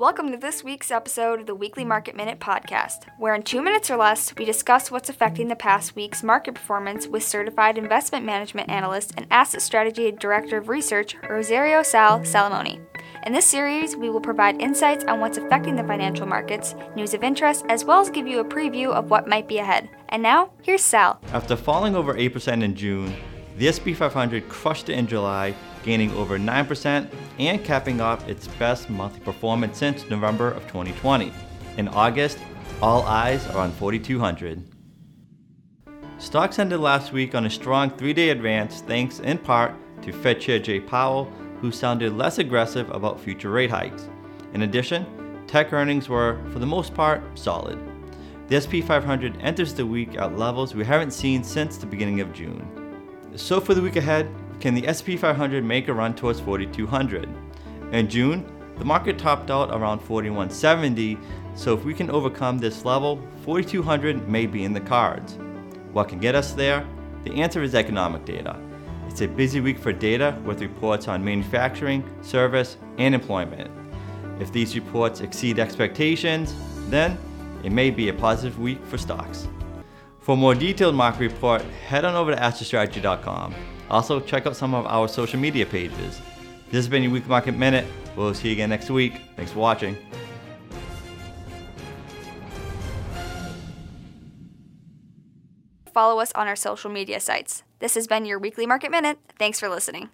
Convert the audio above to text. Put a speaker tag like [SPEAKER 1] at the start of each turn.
[SPEAKER 1] Welcome to this week's episode of the Weekly Market Minute podcast, where in two minutes or less, we discuss what's affecting the past week's market performance with certified investment management analyst and asset strategy director of research, Rosario Sal Salamone. In this series, we will provide insights on what's affecting the financial markets, news of interest, as well as give you a preview of what might be ahead. And now, here's Sal.
[SPEAKER 2] After falling over 8% in June, the S&P 500 crushed it in July, gaining over 9% and capping off its best monthly performance since November of 2020. In August, all eyes are on 4200. Stocks ended last week on a strong three day advance thanks in part to Fed Chair Jay Powell, who sounded less aggressive about future rate hikes. In addition, tech earnings were, for the most part, solid. The S&P 500 enters the week at levels we haven't seen since the beginning of June. So for the week ahead, can the S&P 500 make a run towards 4200? In June, the market topped out around 4170, so if we can overcome this level, 4200 may be in the cards. What can get us there? The answer is economic data. It's a busy week for data with reports on manufacturing, service, and employment. If these reports exceed expectations, then it may be a positive week for stocks. For more detailed market report, head on over to assetstrategy.com. Also, check out some of our social media pages. This has been your Week Market Minute. We'll see you again next week. Thanks for watching.
[SPEAKER 1] Follow us on our social media sites. This has been your Weekly Market Minute. Thanks for listening.